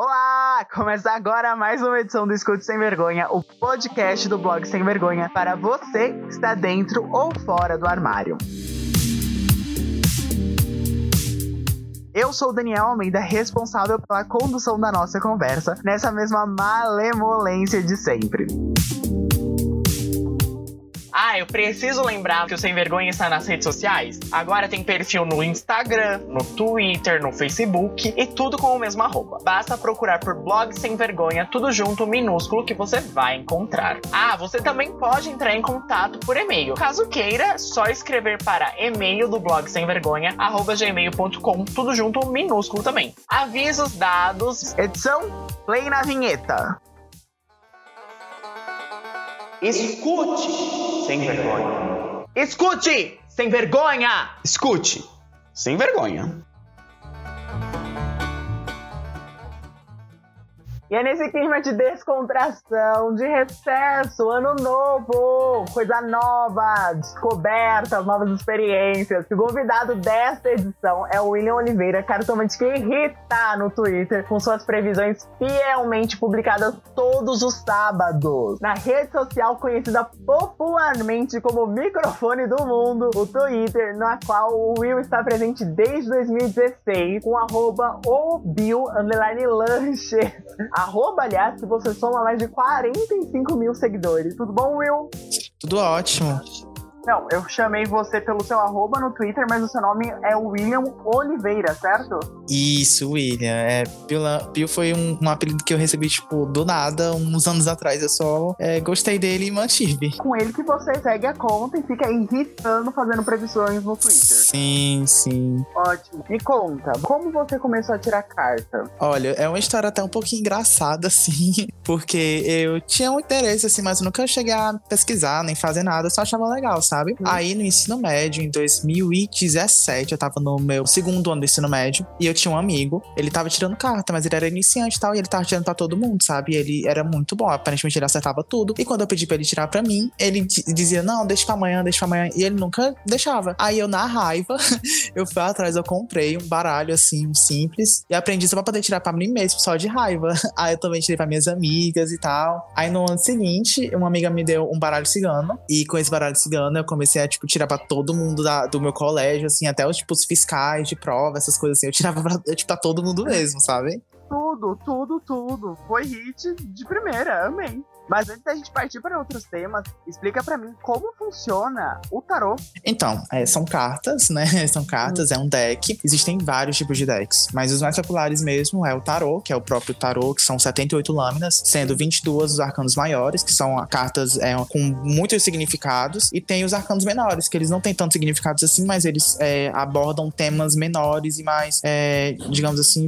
Olá! Começa agora mais uma edição do Escute Sem Vergonha, o podcast do blog Sem Vergonha, para você que está dentro ou fora do armário. Eu sou o Daniel Almeida, responsável pela condução da nossa conversa, nessa mesma malemolência de sempre. Ah, eu preciso lembrar que o Sem Vergonha está nas redes sociais. Agora tem perfil no Instagram, no Twitter, no Facebook e tudo com o mesmo arroba. Basta procurar por blog Sem Vergonha, tudo junto, minúsculo, que você vai encontrar. Ah, você também pode entrar em contato por e-mail. Caso queira, só escrever para e-mail do blog Sem Vergonha, arroba gmail.com, tudo junto, minúsculo também. Avisos dados. Edição, play na vinheta. Escute sem vergonha. Escute sem vergonha. Escute sem vergonha. E é nesse clima de descontração, de recesso, ano novo, coisa nova, descobertas, novas experiências. O convidado desta edição é o William Oliveira, cartomante que irrita no Twitter com suas previsões fielmente publicadas todos os sábados. Na rede social conhecida popularmente como microfone do mundo, o Twitter, na qual o Will está presente desde 2016, com arroba Arroba, aliás, que você soma mais de 45 mil seguidores. Tudo bom, Will? Tudo ótimo. Não, eu chamei você pelo seu arroba no Twitter, mas o seu nome é William Oliveira, certo? Isso, William. É, Pio foi um, um apelido que eu recebi, tipo, do nada, uns anos atrás. Eu só é, gostei dele e mantive. Com ele que você segue a conta e fica irritando fazendo previsões no Twitter. Sim, sim. Ótimo. Me conta, como você começou a tirar carta? Olha, é uma história até um pouquinho engraçada, assim, porque eu tinha um interesse, assim, mas eu nunca cheguei a pesquisar nem fazer nada, só achava legal, sabe? sabe? Uhum. Aí no ensino médio, em 2017, eu tava no meu segundo ano do ensino médio e eu tinha um amigo. Ele tava tirando carta, mas ele era iniciante e tal, e ele tava tirando pra todo mundo, sabe? E ele era muito bom, aparentemente ele acertava tudo. E quando eu pedi pra ele tirar pra mim, ele dizia: Não, deixa pra amanhã, deixa pra amanhã. E ele nunca deixava. Aí eu, na raiva, eu fui atrás, eu comprei um baralho assim, um simples, e aprendi só pra poder tirar pra mim mesmo, só de raiva. Aí eu também tirei pra minhas amigas e tal. Aí no ano seguinte, uma amiga me deu um baralho cigano, e com esse baralho cigano eu comecei a, tipo, tirar pra todo mundo da, do meu colégio, assim, até os, tipo, os fiscais de prova, essas coisas assim. Eu tirava pra, tipo, pra todo mundo mesmo, sabe? Tudo, tudo, tudo. Foi hit de primeira, amei. Mas antes da gente partir para outros temas, explica para mim como funciona o tarô. Então, é, são cartas, né? São cartas, hum. é um deck. Existem vários tipos de decks, mas os mais populares mesmo é o tarô, que é o próprio tarô, que são 78 lâminas, sendo 22 os arcanos maiores, que são cartas é, com muitos significados, e tem os arcanos menores, que eles não têm tantos significados assim, mas eles é, abordam temas menores e mais, é, digamos assim,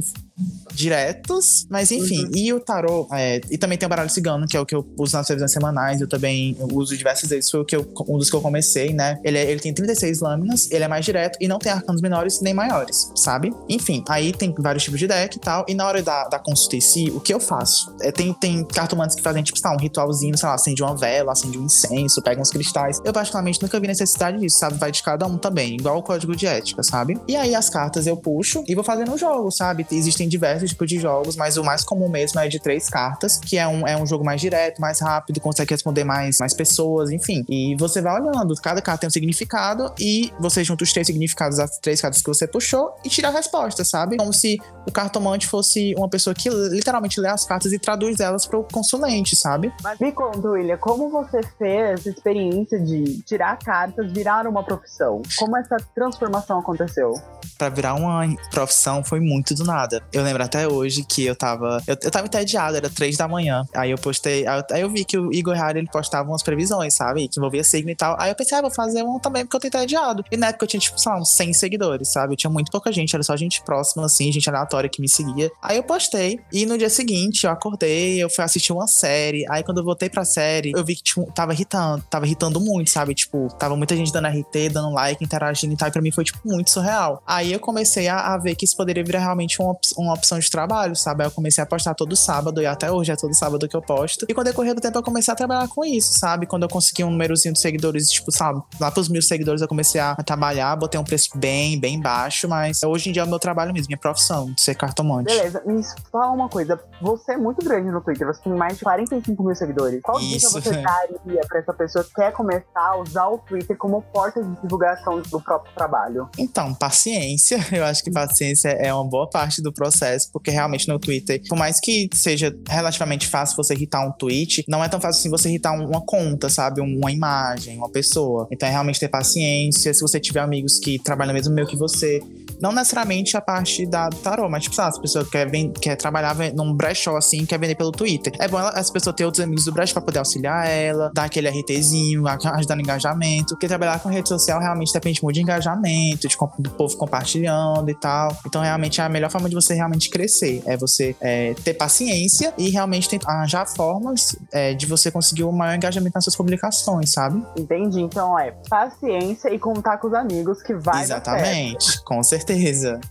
diretos, mas enfim. Uhum. E o tarô, é, e também tem o baralho cigano, que é o que eu uso nas previsões semanais, eu também uso diversas vezes, foi o que eu, um dos que eu comecei, né? Ele, é, ele tem 36 lâminas, ele é mais direto e não tem arcanos menores nem maiores, sabe? Enfim, aí tem vários tipos de deck e tal, e na hora da, da consulta em si, o que eu faço? É, tem, tem cartomantes que fazem, tipo, lá, um ritualzinho, sei lá, acende uma vela, acende um incenso, pega uns cristais. Eu, particularmente, nunca vi necessidade disso, sabe? Vai de cada um também, igual o código de ética, sabe? E aí as cartas eu puxo e vou fazendo um jogo, sabe? Existem diversos tipos de jogos, mas o mais comum mesmo é de três cartas, que é um, é um jogo mais direto, mais rápido, consegue responder mais, mais pessoas, enfim. E você vai olhando, cada carta tem um significado e você junta os três significados das três cartas que você puxou e tira a resposta, sabe? Como se o cartomante fosse uma pessoa que literalmente lê as cartas e traduz elas para o consulente, sabe? Mas me conta, William, como você fez essa experiência de tirar cartas virar uma profissão? Como essa transformação aconteceu? Para virar uma profissão foi muito do nada. Eu lembro até hoje que eu tava. Eu, eu tava entediado, era três da manhã. Aí eu postei. Aí eu vi que o Igor Harry ele postava umas previsões, sabe? Que envolvia signo e tal. Aí eu pensei, ah, vou fazer um também porque eu tô entediado. E na época eu tinha, tipo, sei lá, uns 100 seguidores, sabe? Eu tinha muito pouca gente, era só gente próxima, assim, gente aleatória que me seguia. Aí eu postei. E no dia seguinte eu acordei, eu fui assistir uma série. Aí quando eu voltei pra série, eu vi que tipo, tava irritando, tava irritando muito, sabe? Tipo, tava muita gente dando RT, dando like, interagindo e tal. E pra mim foi, tipo, muito surreal. Aí eu comecei a, a ver que isso poderia virar realmente uma, uma opção de trabalho, sabe? Aí eu comecei a postar todo sábado, e até hoje é todo sábado que eu posto. E quando decorrer do tempo, eu comecei a trabalhar com isso, sabe? Quando eu consegui um númerozinho de seguidores, tipo, sabe, lá pros mil seguidores, eu comecei a trabalhar, botei um preço bem, bem baixo, mas hoje em dia é o meu trabalho mesmo, minha profissão, de ser cartomante. Beleza, me fala uma coisa. Você é muito grande no Twitter, você tem mais de 45 mil seguidores. Qual dica você daria pra essa pessoa que quer começar a usar o Twitter como porta de divulgação do próprio trabalho? Então, paciência. Eu acho que paciência é uma boa parte do processo, porque realmente no Twitter, por mais que seja relativamente fácil você irritar um tweet, não é tão fácil assim você irritar um- uma conta, sabe? Uma imagem, uma pessoa. Então é realmente ter paciência. Se você tiver amigos que trabalham no mesmo meio que você, não necessariamente a parte da do tarô, mas tipo, sabe, se a pessoa quer, quer trabalhar num brechó assim, quer vender pelo Twitter. É bom ela, essa pessoa ter outros amigos do brechó pra poder auxiliar ela, dar aquele RTzinho, ajudar no engajamento. Porque trabalhar com rede social realmente depende muito de engajamento, de, do povo compartilhando e tal. Então, realmente, a melhor forma de você realmente crescer é você é, ter paciência e realmente tentar arranjar formas é, de você conseguir o maior engajamento nas suas publicações, sabe? Entendi. Então é paciência e contar com os amigos que vai. Exatamente, com certeza.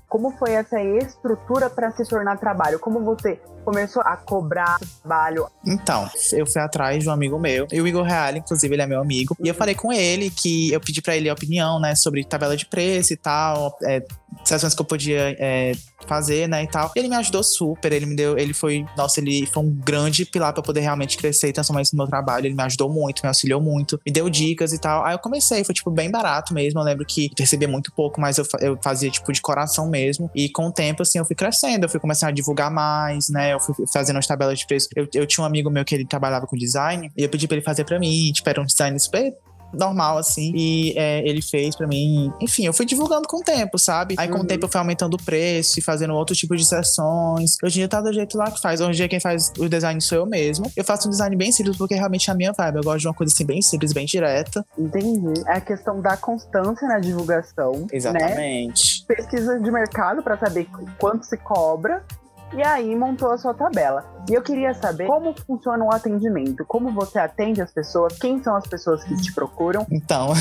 Como foi essa estrutura para se tornar trabalho? Como você começou a cobrar trabalho? Então, eu fui atrás de um amigo meu, e o Igor Real, inclusive, ele é meu amigo, e eu falei com ele que eu pedi pra ele a opinião, né, sobre tabela de preço e tal, é, sessões que eu podia é, fazer, né, e tal. Ele me ajudou super, ele me deu, ele foi, nossa, ele foi um grande pilar pra poder realmente crescer e transformar isso no meu trabalho, ele me ajudou muito, me auxiliou muito, me deu dicas e tal. Aí eu comecei, foi, tipo, bem barato mesmo, eu lembro que recebia muito pouco, mas eu, eu fazia, tipo, de coração mesmo, e com o tempo, assim, eu fui crescendo, eu fui começando a divulgar mais, né, eu fui fazendo as tabelas de preço. Eu, eu tinha um amigo meu que ele trabalhava com design, e eu pedi pra ele fazer pra mim, tipo, era um design super normal, assim, e é, ele fez pra mim. Enfim, eu fui divulgando com o tempo, sabe? Aí com Uhum. o tempo eu fui aumentando o preço e fazendo outro tipo de sessões. Hoje em dia tá do jeito lá que faz. Hoje em dia quem faz o design sou eu mesmo. Eu faço um design bem simples porque realmente é a minha vibe. Eu gosto de uma coisa assim bem simples, bem direta. Entendi. É a questão da constância na divulgação. Né? Exatamente. Pesquisa de mercado para saber quanto se cobra. E aí montou a sua tabela. E eu queria saber como funciona o atendimento. Como você atende as pessoas? Quem são as pessoas que te procuram? Então,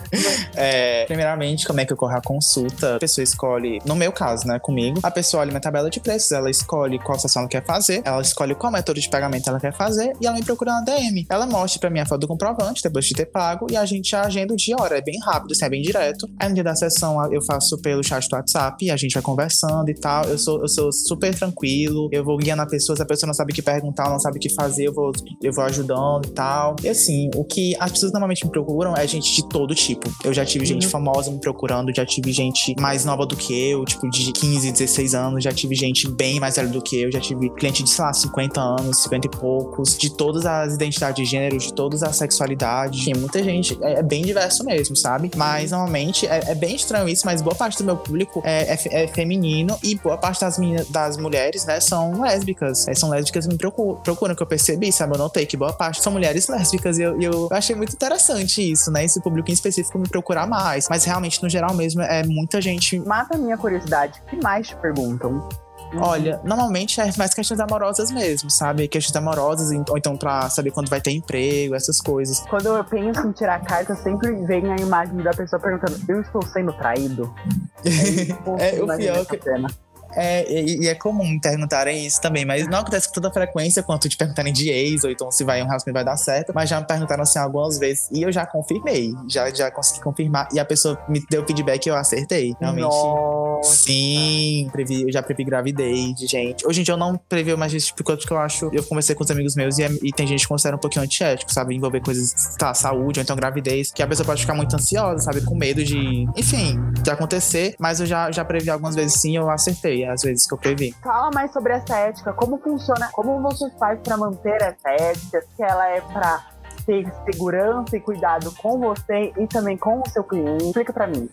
é, primeiramente, como é que ocorre a consulta? A pessoa escolhe, no meu caso, né, comigo, a pessoa olha minha tabela de preços, ela escolhe qual sessão ela quer fazer, ela escolhe qual método de pagamento ela quer fazer e ela me procura na DM. Ela mostra pra mim a foto do comprovante depois de ter pago e a gente agenda o dia hora. É bem rápido, assim, é bem direto. Aí no dia da sessão eu faço pelo chat do WhatsApp a gente vai conversando e tal. Eu sou, eu sou super tranquilo, eu vou guiando a pessoa, se a pessoa não sabe o que perguntar, não sabe o que fazer, eu vou, eu vou ajudando e tal. E assim, o que as pessoas normalmente me procuram é gente de todo tipo. Eu já tive gente Uhum. famosa me procurando, já tive gente mais nova do que eu, tipo de 15, 16 anos, já tive gente bem mais velha do que eu, já tive cliente de, sei lá, 50 anos, 50 e poucos, de todas as identidades de gênero, de todas as sexualidades. Tem muita gente, é, é bem diverso mesmo, sabe? Mas normalmente é, é bem estranho isso, mas boa parte do meu público é, é é feminino e boa parte das, meninas, das mulheres, né, são lésbicas. É, são lésbicas que me procuram, procuram, que eu percebi, sabe? Eu notei que boa parte são mulheres lésbicas e eu, eu achei muito interessante isso, né? Esse público em específico me procurar mais. Mas realmente, no geral mesmo, é muita gente Mata a minha curiosidade. O que mais te perguntam? Olha, normalmente é mais questões amorosas mesmo, sabe? Questões amorosas, ou então pra saber quando vai ter emprego, essas coisas. Quando eu penso em tirar carta, sempre vem a imagem da pessoa perguntando: Eu estou sendo traído? É, o Imagina pior essa que- cena. É, e, e é comum perguntarem isso também, mas não acontece com tanta frequência quanto de perguntarem de ex, ou então se vai um relacionamento vai dar certo, mas já me perguntaram assim algumas vezes e eu já confirmei, já, já consegui confirmar, e a pessoa me deu feedback e eu acertei. Realmente. Nossa. Sim, previ, eu já previ gravidez de gente. Hoje em dia eu não previ mais esse tipo coisa porque eu acho. Eu conversei com os amigos meus e, é- e tem gente que considera um pouquinho antiético, sabe? Envolver coisas, tá, saúde ou então gravidez, que a pessoa pode ficar muito ansiosa, sabe? Com medo de, enfim, de acontecer. Mas eu já, já previ algumas vezes sim, eu acertei, às vezes que eu previ. Fala mais sobre essa ética, como funciona, como você faz pra manter essa ética, se ela é pra ter segurança e cuidado com você e também com o seu cliente. Explica pra mim.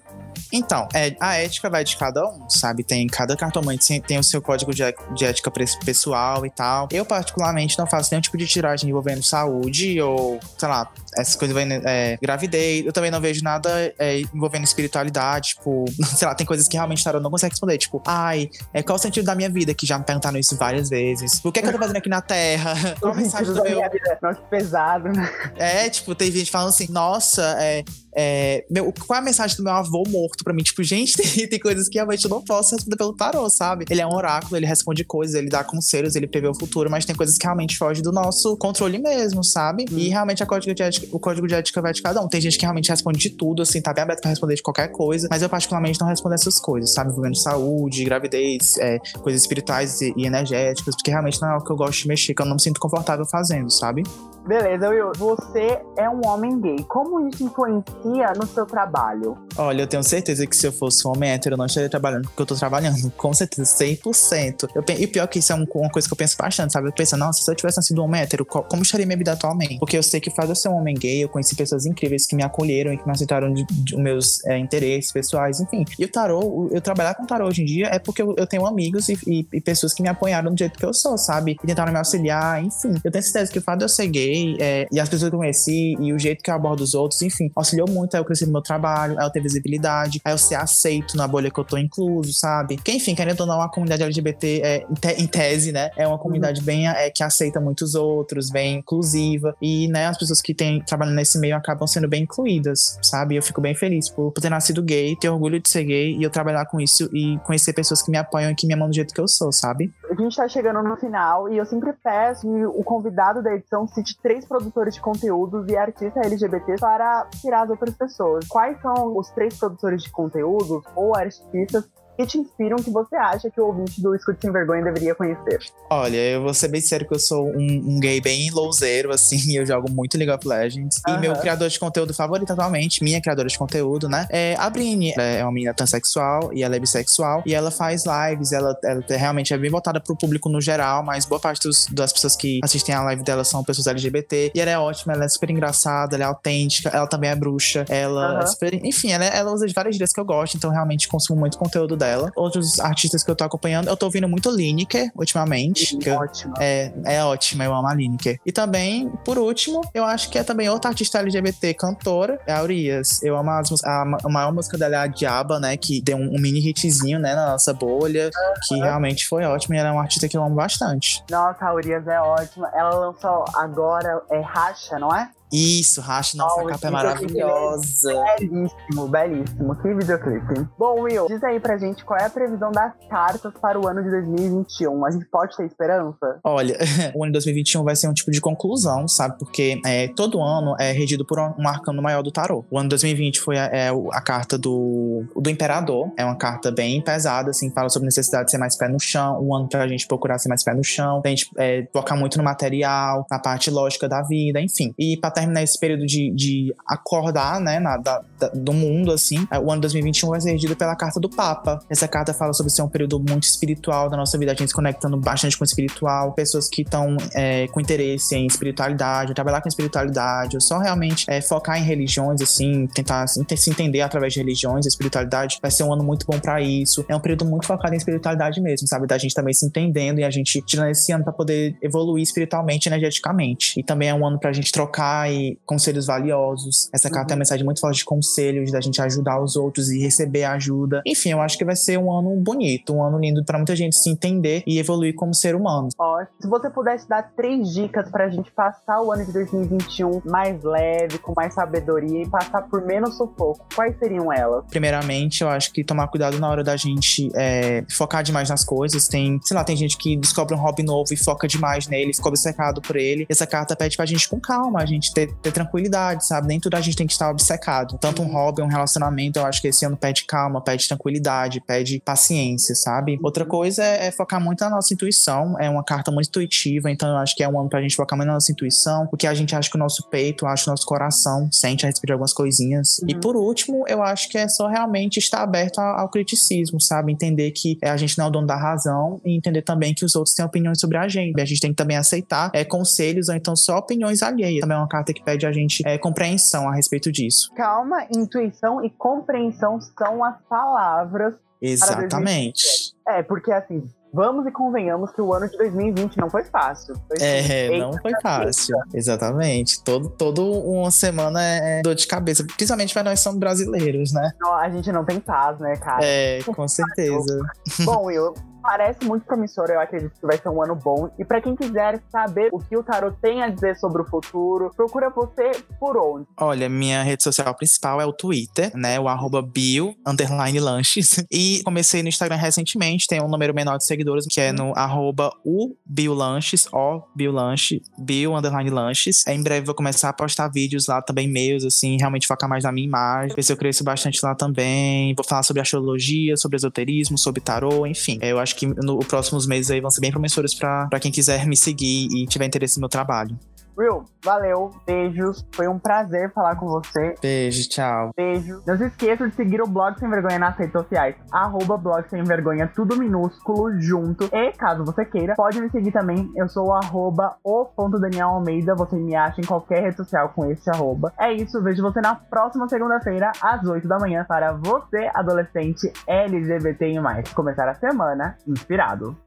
Então, é, a ética vai de cada um, sabe? Tem cada cartomante tem- o seu código de, é- de ética pessoal e tal. Eu, particularmente, não faço nenhum tipo de tiragem envolvendo saúde ou, sei lá, essas coisas envolvendo é, gravidez. Eu também não vejo nada é, envolvendo espiritualidade. Tipo, sei lá, tem coisas que realmente tarô não consegue responder. Tipo, ai, é, qual o sentido da minha vida? Que já me perguntaram isso várias vezes. O que é que eu tô fazendo aqui na Terra? Qual a mensagem do meu. Nossa, pesado, né? É, tipo, tem gente falando assim, nossa, é, é, meu, qual é a mensagem do meu avô morto pra mim? Tipo, gente, tem, tem coisas que realmente eu não posso responder pelo tarô, sabe? Ele é um oráculo, ele responde coisas, ele dá conselhos, ele prevê o futuro, mas tem coisas que realmente fogem do nosso controle mesmo, sabe? Hum. E realmente código ética, o código de ética vai de cada um. Tem gente que realmente responde de tudo, assim, tá bem aberto pra responder de qualquer coisa, mas eu particularmente não respondo essas coisas, sabe? Envolvendo saúde, gravidez, é, coisas espirituais e, e energéticas, porque realmente não é o que eu gosto de mexer, que eu não me sinto confortável fazendo, sabe? Beleza, Will. Você é um homem gay. Como isso influencia no seu trabalho? Olha, eu tenho certeza que se eu fosse um homem hétero, eu não estaria trabalhando porque eu tô trabalhando. Com certeza, 100%. Eu, e pior que isso é uma coisa que eu penso bastante, sabe? Eu penso, nossa, se eu tivesse nascido um homem hétero, como estaria minha vida atualmente? Porque eu sei que faz eu ser um homem gay, eu conheci pessoas incríveis que me acolheram e que me aceitaram de, de, meus é, interesses pessoais, enfim. E o tarô, eu trabalhar com tarô hoje em dia é porque eu, eu tenho amigos e, e, e, pessoas que me apoiaram do jeito que eu sou, sabe? E tentaram me auxiliar, enfim. Eu tenho certeza que o fato de eu ser gay é, e as pessoas que eu conheci e o jeito que eu abordo os outros, enfim, auxiliou muito a eu crescer no meu trabalho, a eu ter visibilidade, a eu ser aceito na bolha que eu tô incluso, sabe? Que, enfim, querendo ou não, a comunidade LGBT, é, em, tese, né, é uma comunidade uhum. bem é, que aceita muitos outros, bem inclusiva, e, né, as pessoas que têm trabalhando nesse meio acabam sendo bem incluídas, sabe? Eu fico bem feliz por, por ter nascido gay, ter orgulho de ser gay e eu trabalhar com isso e conhecer pessoas que me apoiam e que me amam do jeito que eu sou, sabe? A gente tá chegando no final e eu sempre peço que o convidado da edição cite três produtores de conteúdos e artistas LGBT para tirar as outras pessoas. Quais são os três produtores de conteúdos ou artistas que te inspiram que você acha que o ouvinte do Escute Sem Vergonha deveria conhecer? Olha, eu vou ser bem sério que eu sou um, um gay bem louzeiro, assim, eu jogo muito League of Legends. E meu criador de conteúdo favorito atualmente, minha criadora de conteúdo, né, é a Brini. Ela é uma menina transexual e ela é bissexual. E ela faz lives, ela, ela realmente é bem voltada pro público no geral, mas boa parte dos, das pessoas que assistem a live dela são pessoas LGBT. E ela é ótima, ela é super engraçada, ela é autêntica, ela também é bruxa, ela é super, Enfim, ela, ela usa de várias gírias que eu gosto, então realmente consumo muito conteúdo dela. Outros artistas que eu tô acompanhando, eu tô ouvindo muito Lineker ultimamente. Sim, ótima. É, é ótima, eu amo a Lineker. E também, por último, eu acho que é também outra artista LGBT cantora, é a Urias. Eu amo as, a, a maior música dela é a Diaba, né? Que deu um, um mini hitzinho, né, na nossa bolha, que realmente foi ótimo. E ela é uma artista que eu amo bastante. Nossa, a Urias é ótima. Ela lançou agora, é Racha, não é? Isso, Racha, nossa, oh, a capa é maravilhosa. belíssimo, belíssimo. Que videoclipe. Bom, Will, diz aí pra gente qual é a previsão das cartas para o ano de 2021. A gente pode ter esperança? Olha, o ano de 2021 vai ser um tipo de conclusão, sabe? Porque é, todo ano é regido por um arcano maior do tarô. O ano de 2020 foi a, é, a carta do, do Imperador. É uma carta bem pesada, assim, fala sobre a necessidade de ser mais pé no chão. Um ano pra gente procurar ser mais pé no chão. Pra gente é, focar muito no material, na parte lógica da vida, enfim. E pra terminar esse período de, de acordar, né, na, da, da, do mundo, assim, o ano 2021 vai ser regido pela carta do Papa. Essa carta fala sobre ser um período muito espiritual da nossa vida, a gente se conectando bastante com o espiritual, pessoas que estão é, com interesse em espiritualidade, trabalhar com espiritualidade, ou só realmente é, focar em religiões, assim, tentar se entender através de religiões, espiritualidade vai ser um ano muito bom para isso. É um período muito focado em espiritualidade mesmo, sabe? Da gente também se entendendo e a gente tirando esse ano para poder evoluir espiritualmente, energeticamente. E também é um ano pra gente trocar e conselhos valiosos. Essa carta uhum. é uma mensagem muito forte de conselhos, da gente ajudar os outros e receber ajuda. Enfim, eu acho que vai ser um ano bonito, um ano lindo para muita gente se entender e evoluir como ser humano. Ó, se você pudesse dar três dicas pra gente passar o ano de 2021 mais leve, com mais sabedoria e passar por menos sufoco, quais seriam elas? Primeiramente, eu acho que tomar cuidado na hora da gente é, focar demais nas coisas. Tem, sei lá, tem gente que descobre um hobby novo e foca demais nele, fica obcecado por ele. Essa carta pede pra gente com calma, a gente ter, ter tranquilidade, sabe? Nem tudo a gente tem que estar obcecado. Tanto um hobby, um relacionamento, eu acho que esse ano pede calma, pede tranquilidade, pede paciência, sabe? Outra coisa é, é focar muito na nossa intuição. É uma carta muito intuitiva, então eu acho que é um ano pra gente focar muito na nossa intuição, o que a gente acha que o nosso peito, acha que o nosso coração sente a respeito de algumas coisinhas. Uhum. E por último, eu acho que é só realmente estar aberto ao, ao criticismo, sabe? Entender que é, a gente não é o dono da razão e entender também que os outros têm opiniões sobre a gente. A gente tem que também aceitar é, conselhos ou então só opiniões alheias. Também é uma carta que pede a gente é, compreensão a respeito disso. Calma, intuição e compreensão são as palavras. Exatamente. É, porque assim, vamos e convenhamos que o ano de 2020 não foi fácil. Foi é, não foi fácil. Exatamente. Todo, todo uma semana é dor de cabeça, principalmente para nós somos brasileiros, né? Não, a gente não tem paz, né, cara? É, com certeza. Bom, Will, parece muito promissor, eu acredito que vai ser um ano bom. E para quem quiser saber o que o tarot tem a dizer sobre o futuro, procura você por onde? Olha, minha rede social principal é o Twitter, né? O arroba bio, underline lanches. E comecei no Instagram recentemente, tem um número menor de seguidores, que é no arroba o biolanches, o biolanche, bio, underline lanches. Em breve vou começar a postar vídeos lá também, meus, assim, realmente focar mais na minha imagem. Ver se eu cresço bastante lá também. Vou falar sobre astrologia, sobre esoterismo, sobre tarô, enfim. Eu acho acho que nos próximos meses aí vão ser bem promissores para quem quiser me seguir e tiver interesse no meu trabalho. Will, valeu, beijos. Foi um prazer falar com você. Beijo, tchau. Beijo. Não se esqueça de seguir o Blog Sem Vergonha nas redes sociais. Arroba Blog Sem Vergonha, tudo minúsculo, junto. E caso você queira, pode me seguir também. Eu sou o arroba o ponto Daniel Almeida. Você me acha em qualquer rede social com esse arroba. É isso, vejo você na próxima segunda-feira, às 8 da manhã, para você, adolescente LGBT e mais. Começar a semana inspirado.